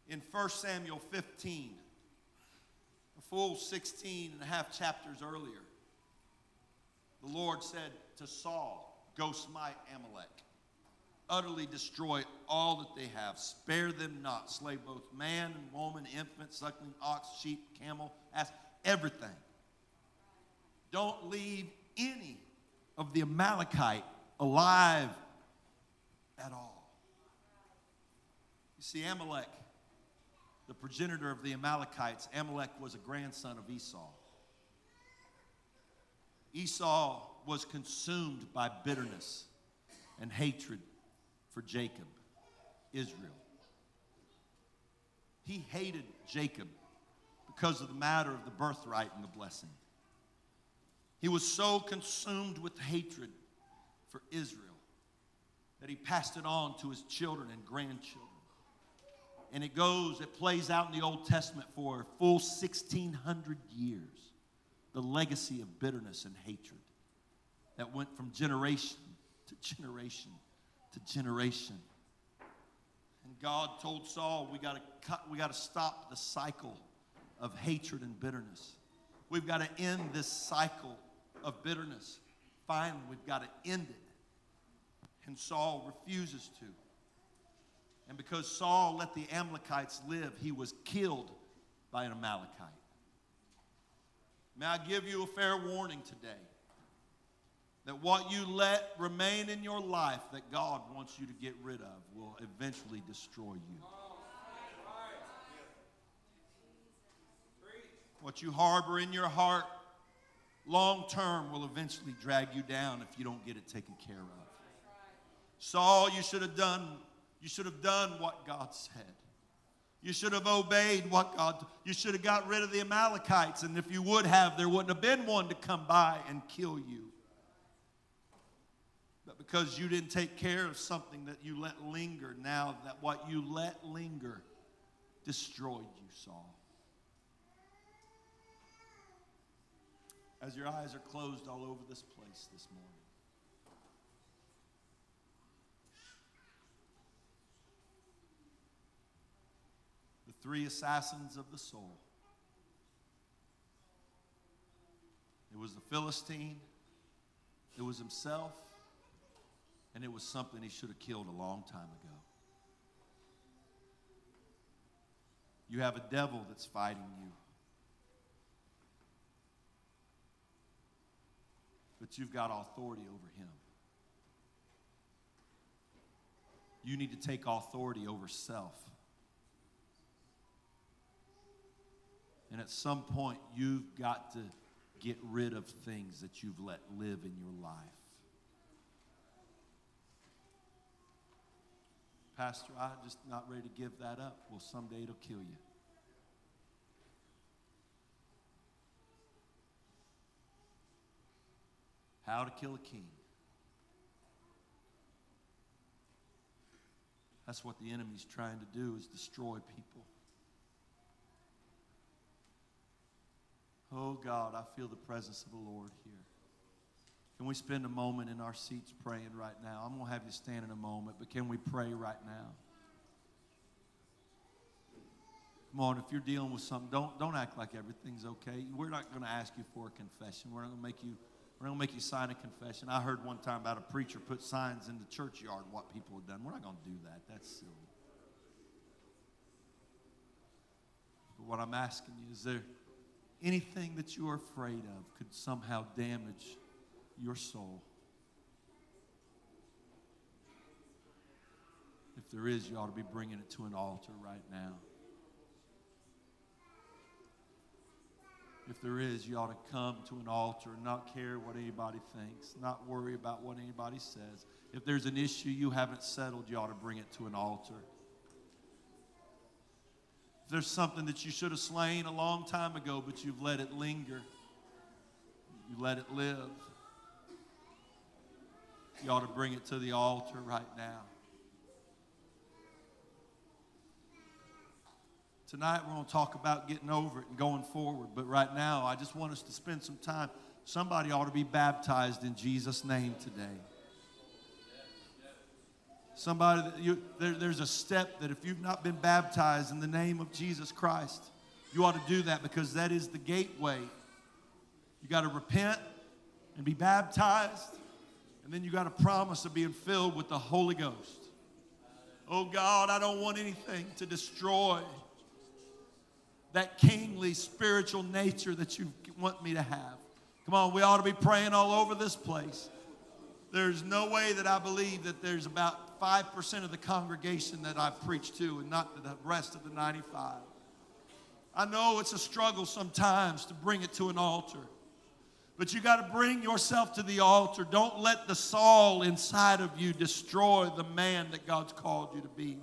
In 1 Samuel 15, a full 16 and a half chapters earlier, the Lord said to Saul, Go smite Amalek, utterly destroy all that they have, spare them not, slay both man and woman, infant, suckling, ox, sheep, camel, ass, everything. Don't leave any of the Amalekite alive at all. You see, Amalek the progenitor of the Amalekites, Amalek was a grandson of Esau. Esau was consumed by bitterness and hatred for Jacob, Israel. He hated Jacob because of the matter of the birthright and the blessing. He was so consumed with hatred for Israel that he passed it on to his children and grandchildren and it goes, it plays out in the Old Testament for a full 1,600 years. The legacy of bitterness and hatred that went from generation to generation to generation. And God told Saul, we got to cut, we got to stop the cycle of hatred and bitterness. We've got to end this cycle of bitterness. Finally, we've got to end it. And Saul refuses to. And because Saul let the Amalekites live, he was killed by an Amalekite. May I give you a fair warning today that what you let remain in your life that God wants you to get rid of will eventually destroy you. What you harbor in your heart long term will eventually drag you down if you don't get it taken care of. Saul, you should have done, you should have done what God said. You should have obeyed what God, you should have got rid of the Amalekites. And if you would have, there wouldn't have been one to come by and kill you. But because you didn't take care of something that you let linger, now that what you let linger destroyed you, Saul. As your eyes are closed all over this place this morning. Three assassins of the soul. It was the Philistine, it was himself, and it was something he should have killed a long time ago. You have a devil that's fighting you. But you've got authority over him. You need to take authority over self. And at some point, you've got to get rid of things that you've let live in your life. Pastor, I'm just not ready to give that up. Well, someday it'll kill you. How to kill a king. That's what the enemy's trying to do is destroy people. Oh God, I feel the presence of the Lord here. Can we spend a moment in our seats praying right now? I'm going to have you stand in a moment, but can we pray right now? Come on, if you're dealing with something, don't, don't act like everything's okay. We're not going to ask you for a confession. We're not going to make you we're going to make you sign a confession. I heard one time about a preacher put signs in the churchyard what people had done. We're not going to do that. That's silly. But what I'm asking you is there anything that you are afraid of could somehow damage your soul. If there is, you ought to be bringing it to an altar right now. If there is, you ought to come to an altar and not care what anybody thinks, not worry about what anybody says. If there's an issue you haven't settled, you ought to bring it to an altar. There's something that you should have slain a long time ago, but you've let it linger, you let it live, you ought to bring it to the altar right now. Tonight, we're going to talk about getting over it and going forward. But right now, I just want us to spend some time. Somebody ought to be baptized in Jesus' name today. Somebody, that you, there, there's a step that if you've not been baptized in the name of Jesus Christ, you ought to do that because that is the gateway. You got to repent and be baptized, and then you got a promise of being filled with the Holy Ghost. Oh God, I don't want anything to destroy that kingly spiritual nature that you want me to have. Come on, we ought to be praying all over this place. There's no way that I believe that there's about 5% of the congregation that I preach to and not the rest of the 95. I know it's a struggle sometimes to bring it to an altar. But you got to bring yourself to the altar. Don't let the Saul inside of you destroy the man that God's called you to be.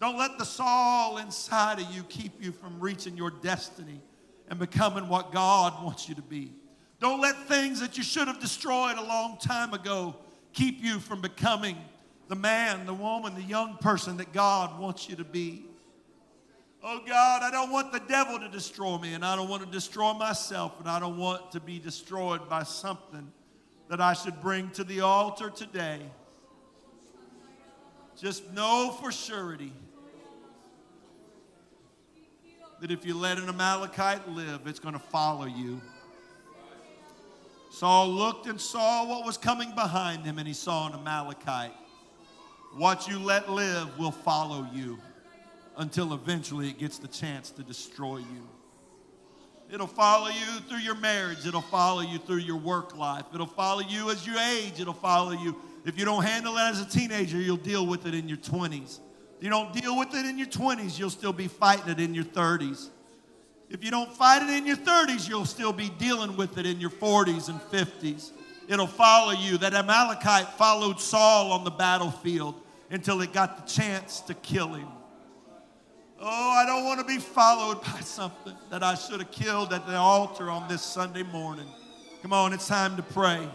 Don't let the Saul inside of you keep you from reaching your destiny and becoming what God wants you to be. Don't let things that you should have destroyed a long time ago keep you from becoming the man, the woman, the young person that God wants you to be. Oh God, I don't want the devil to destroy me, and I don't want to destroy myself, and I don't want to be destroyed by something that I should bring to the altar today. Just know for surety that if you let an Amalekite live, it's going to follow you. Saul looked and saw what was coming behind him, and he saw an Amalekite. What you let live will follow you until eventually it gets the chance to destroy you. It'll follow you through your marriage. It'll follow you through your work life. It'll follow you as you age. It'll follow you. If you don't handle it as a teenager, you'll deal with it in your 20s. If you don't deal with it in your 20s, you'll still be fighting it in your 30s. If you don't fight it in your 30s, you'll still be dealing with it in your 40s and 50s. It'll follow you. That Amalekite followed Saul on the battlefield until it got the chance to kill him. Oh, I don't want to be followed (laughs) by something that I should have killed at the altar on this Sunday morning. Come on, it's time to pray.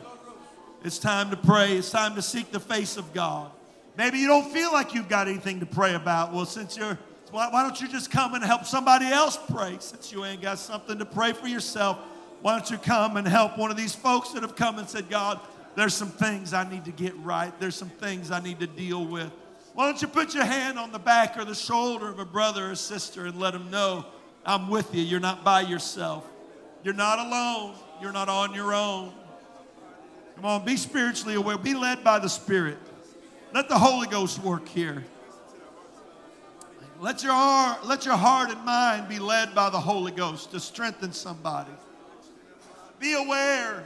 It's time to pray. It's time to seek the face of God. Maybe you don't feel like you've got anything to pray about. Well, since you're, why, why don't you just come and help somebody else pray? Since you ain't got something to pray for yourself, why don't you come and help one of these folks that have come and said, God, there's some things I need to get right. There's some things I need to deal with. Why don't you put your hand on the back or the shoulder of a brother or sister and let them know, I'm with you. You're not by yourself. You're not alone. You're not on your own. Come on, be spiritually aware. Be led by the Spirit. Let the Holy Ghost work here. Let your, heart, let your heart and mind be led by the Holy Ghost to strengthen somebody. Be aware.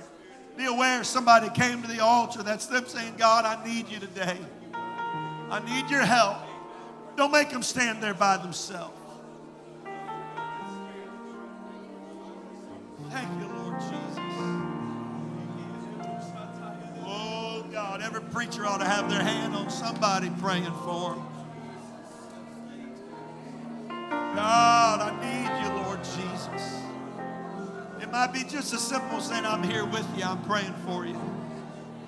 Be aware somebody came to the altar. That's them saying, God, I need you today. I need your help. Don't make them stand there by themselves. Thank you, Lord Jesus. Oh, God, every preacher ought to have their hand on somebody praying for them. God, I need you, Lord Jesus. It might be just as simple as saying, I'm here with you, I'm praying for you.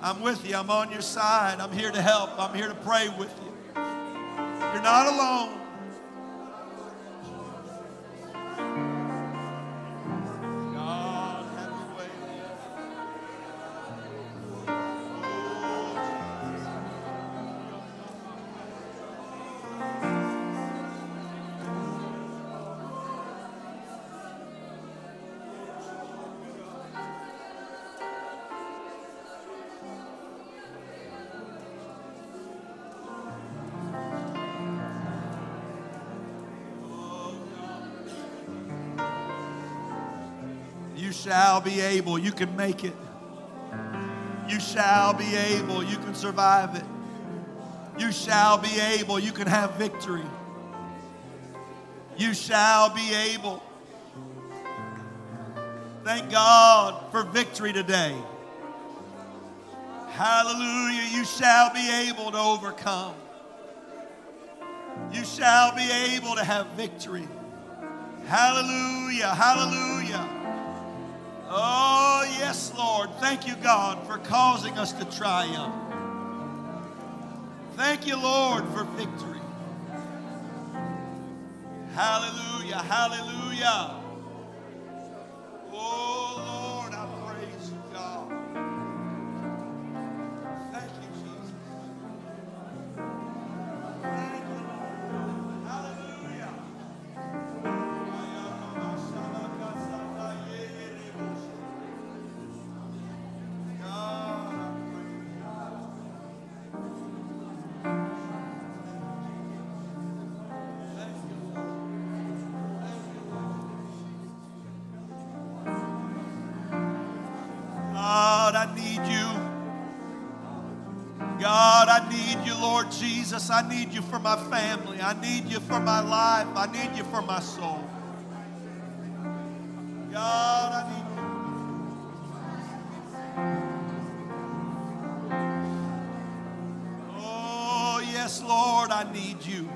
I'm with you. I'm on your side. I'm here to help. I'm here to pray with you. You're not alone. Shall be able. You can make it. You shall be able. You can survive it. You shall be able. You can have victory. You shall be able. Thank God for victory today. Hallelujah. You shall be able to overcome. You shall be able to have victory. Hallelujah. Hallelujah. Oh, yes, Lord. Thank you, God, for causing us to triumph. Thank you, Lord, for victory. Hallelujah. Hallelujah. Oh, Jesus. I need you for my family. I need you for my life. I need you for my soul. God, I need you. Oh, yes, Lord, I need you.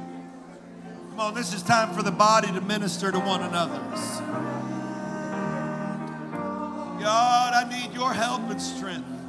Come on, this is time for the body to minister to one another. God, I need your help and strength.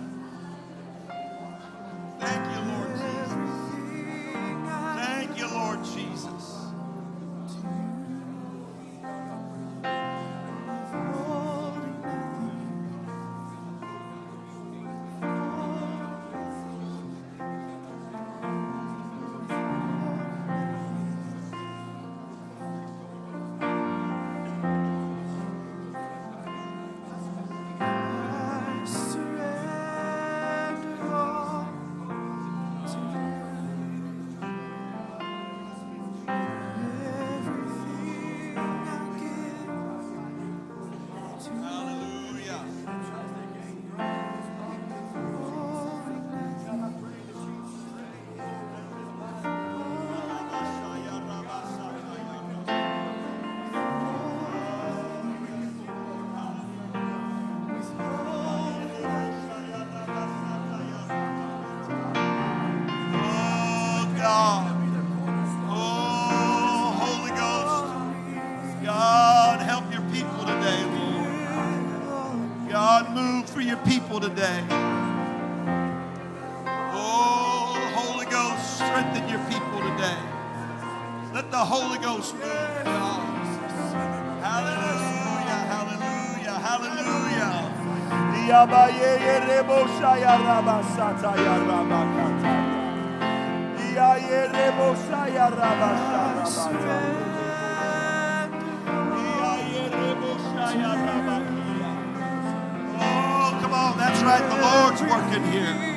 Oh, come on, that's right. The Lord's working here.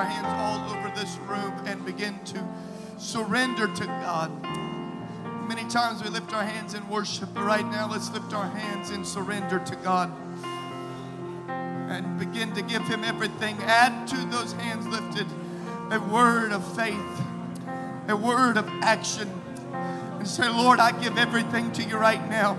Our hands all over this room and begin to surrender to God? Many times we lift our hands in worship, but right now let's lift our hands in surrender to God and begin to give Him everything. Add to those hands lifted a word of faith, a word of action, and say, Lord, I give everything to you right now.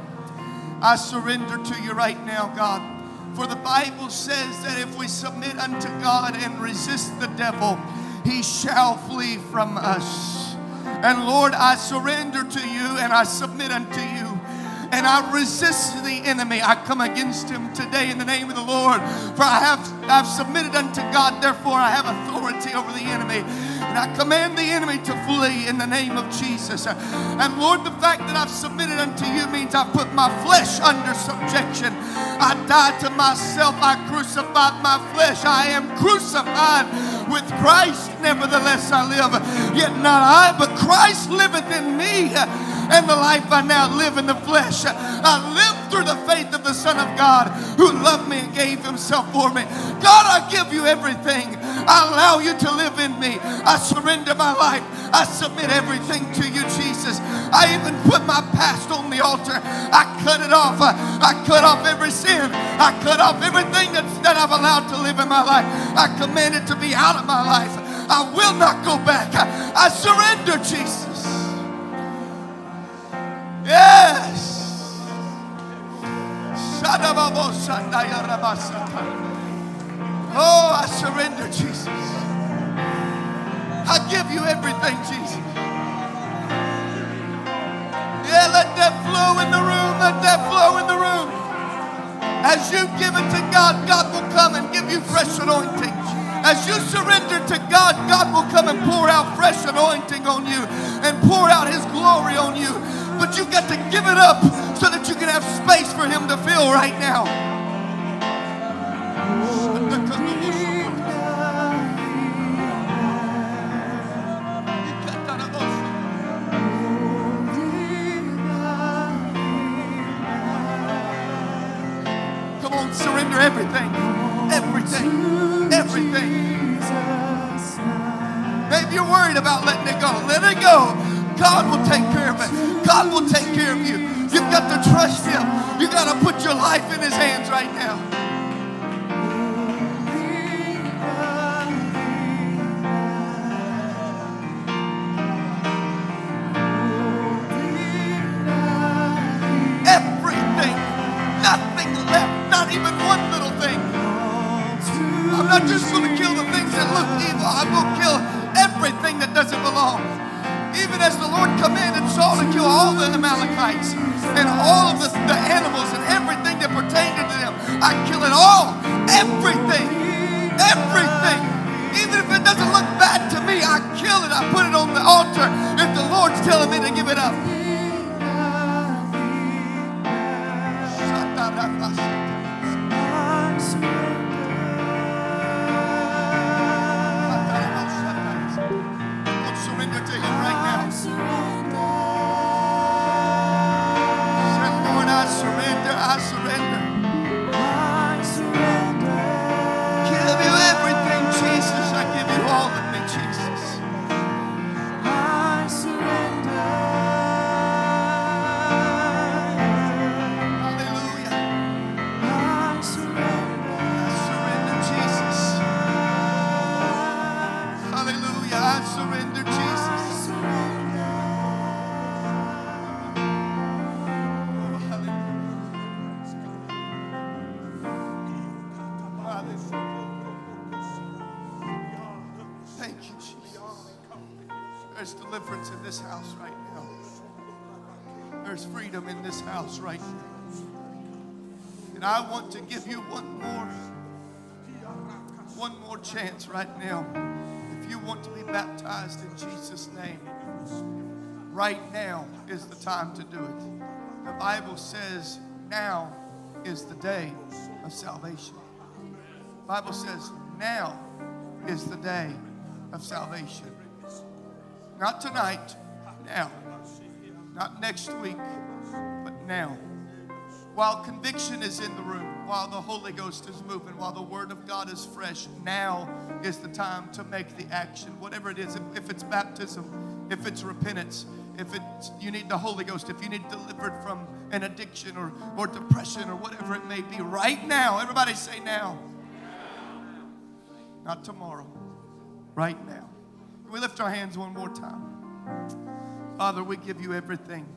I surrender to you right now, God. For the Bible says that if we submit unto God and resist the devil, he shall flee from us. And Lord, I surrender to you and I submit unto you. And I resist the enemy. I come against him today in the name of the Lord. For I have I've submitted unto God, therefore I have authority over the enemy. And I command the enemy to flee in the name of Jesus. And Lord, the fact that I've submitted unto you means I've put my flesh under subjection. I died to myself. I crucified my flesh. I am crucified with Christ. Nevertheless, I live. Yet not I, but Christ liveth in me. And the life I now live in the flesh, I live through the faith of the Son of God who loved me and gave himself for me. God, I give you everything. I allow you to live in me. I surrender my life. I submit everything to you, Jesus. I even put my past on the altar. I cut it off. I cut off every sin. I cut off everything that, that I've allowed to live in my life. I command it to be out of my life. I will not go back. I surrender, Jesus. Yes. Oh, I surrender, Jesus. I give you everything, Jesus. Yeah, let that flow in the room. Let that flow in the room. As you give it to God, God will come and give you fresh anointing. As you surrender to God, God will come and pour out fresh anointing on you and pour out His glory on you. But you got to give it up so that you can have space for Him to fill right now. Come on, surrender everything. Everything. Everything. Maybe you're worried about letting it go. Let it go. God will take care of it. God will take care of you. You've got to trust Him. You've got to put your life in His hands right now. All the Amalekites and all of the, the animals and everything that pertained to them, I kill it all. Everything. Everything. Even if it doesn't look bad to me, I kill it. I put it on the altar if the Lord's telling me to give it up. And I want to give you one more, one more chance right now. If you want to be baptized in Jesus' name, right now is the time to do it. The Bible says now is the day of salvation. The Bible says now is the day of salvation. Not tonight, now. Not next week, but now. While conviction is in the room, while the Holy Ghost is moving, while the Word of God is fresh, now is the time to make the action. Whatever it is, if, it's baptism, if it's repentance, if it's you need the Holy Ghost, if you need delivered from an addiction or, or depression or whatever it may be, right now, everybody say now. Not tomorrow, right now. Can we lift our hands one more time? Father, we give you everything.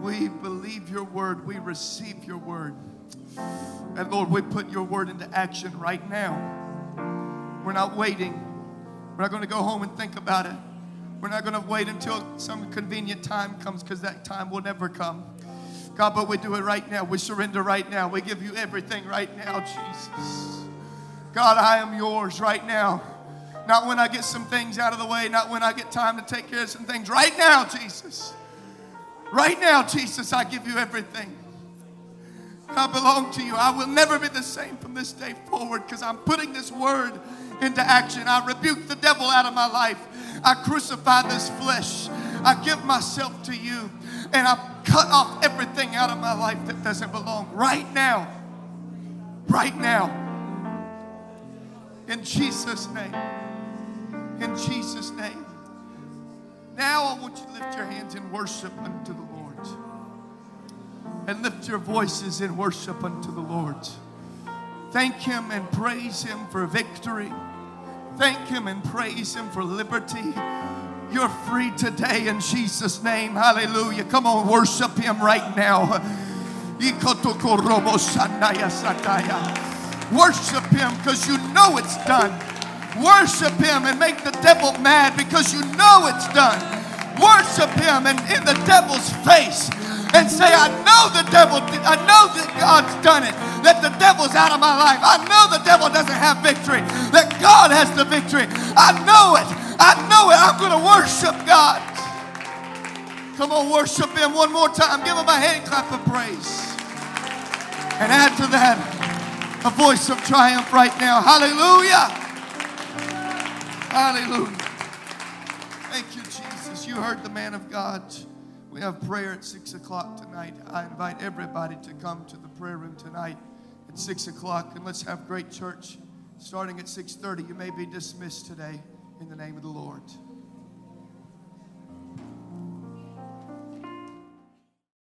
We believe your word. We receive your word. And Lord, we put your word into action right now. We're not waiting. We're not going to go home and think about it. We're not going to wait until some convenient time comes because that time will never come. God, but we do it right now. We surrender right now. We give you everything right now, Jesus. God, I am yours right now. Not when I get some things out of the way, not when I get time to take care of some things. Right now, Jesus. Right now, Jesus, I give you everything. I belong to you. I will never be the same from this day forward because I'm putting this word into action. I rebuke the devil out of my life. I crucify this flesh. I give myself to you. And I cut off everything out of my life that doesn't belong right now. Right now. In Jesus' name. In Jesus' name. Now I want you to lift your hands in worship unto the Lord. And lift your voices in worship unto the Lord. Thank Him and praise Him for victory. Thank Him and praise Him for liberty. You're free today in Jesus' name. Hallelujah. Come on, worship Him right now. Worship Him because you know it's done. Worship Him and make the devil mad because you know it's done. Worship Him and in the devil's face and say, I know the devil, I know that God's done it, that the devil's out of my life. I know the devil doesn't have victory, that God has the victory. I know it. I know it. I'm going to worship God. Come on, worship Him one more time. Give Him a hand clap of praise. And add to that a voice of triumph right now. Hallelujah. Hallelujah. Thank you, Jesus. You heard the man of God. We have prayer at six o'clock tonight. I invite everybody to come to the prayer room tonight at six o'clock, and let's have great church starting at six thirty. You may be dismissed today in the name of the Lord.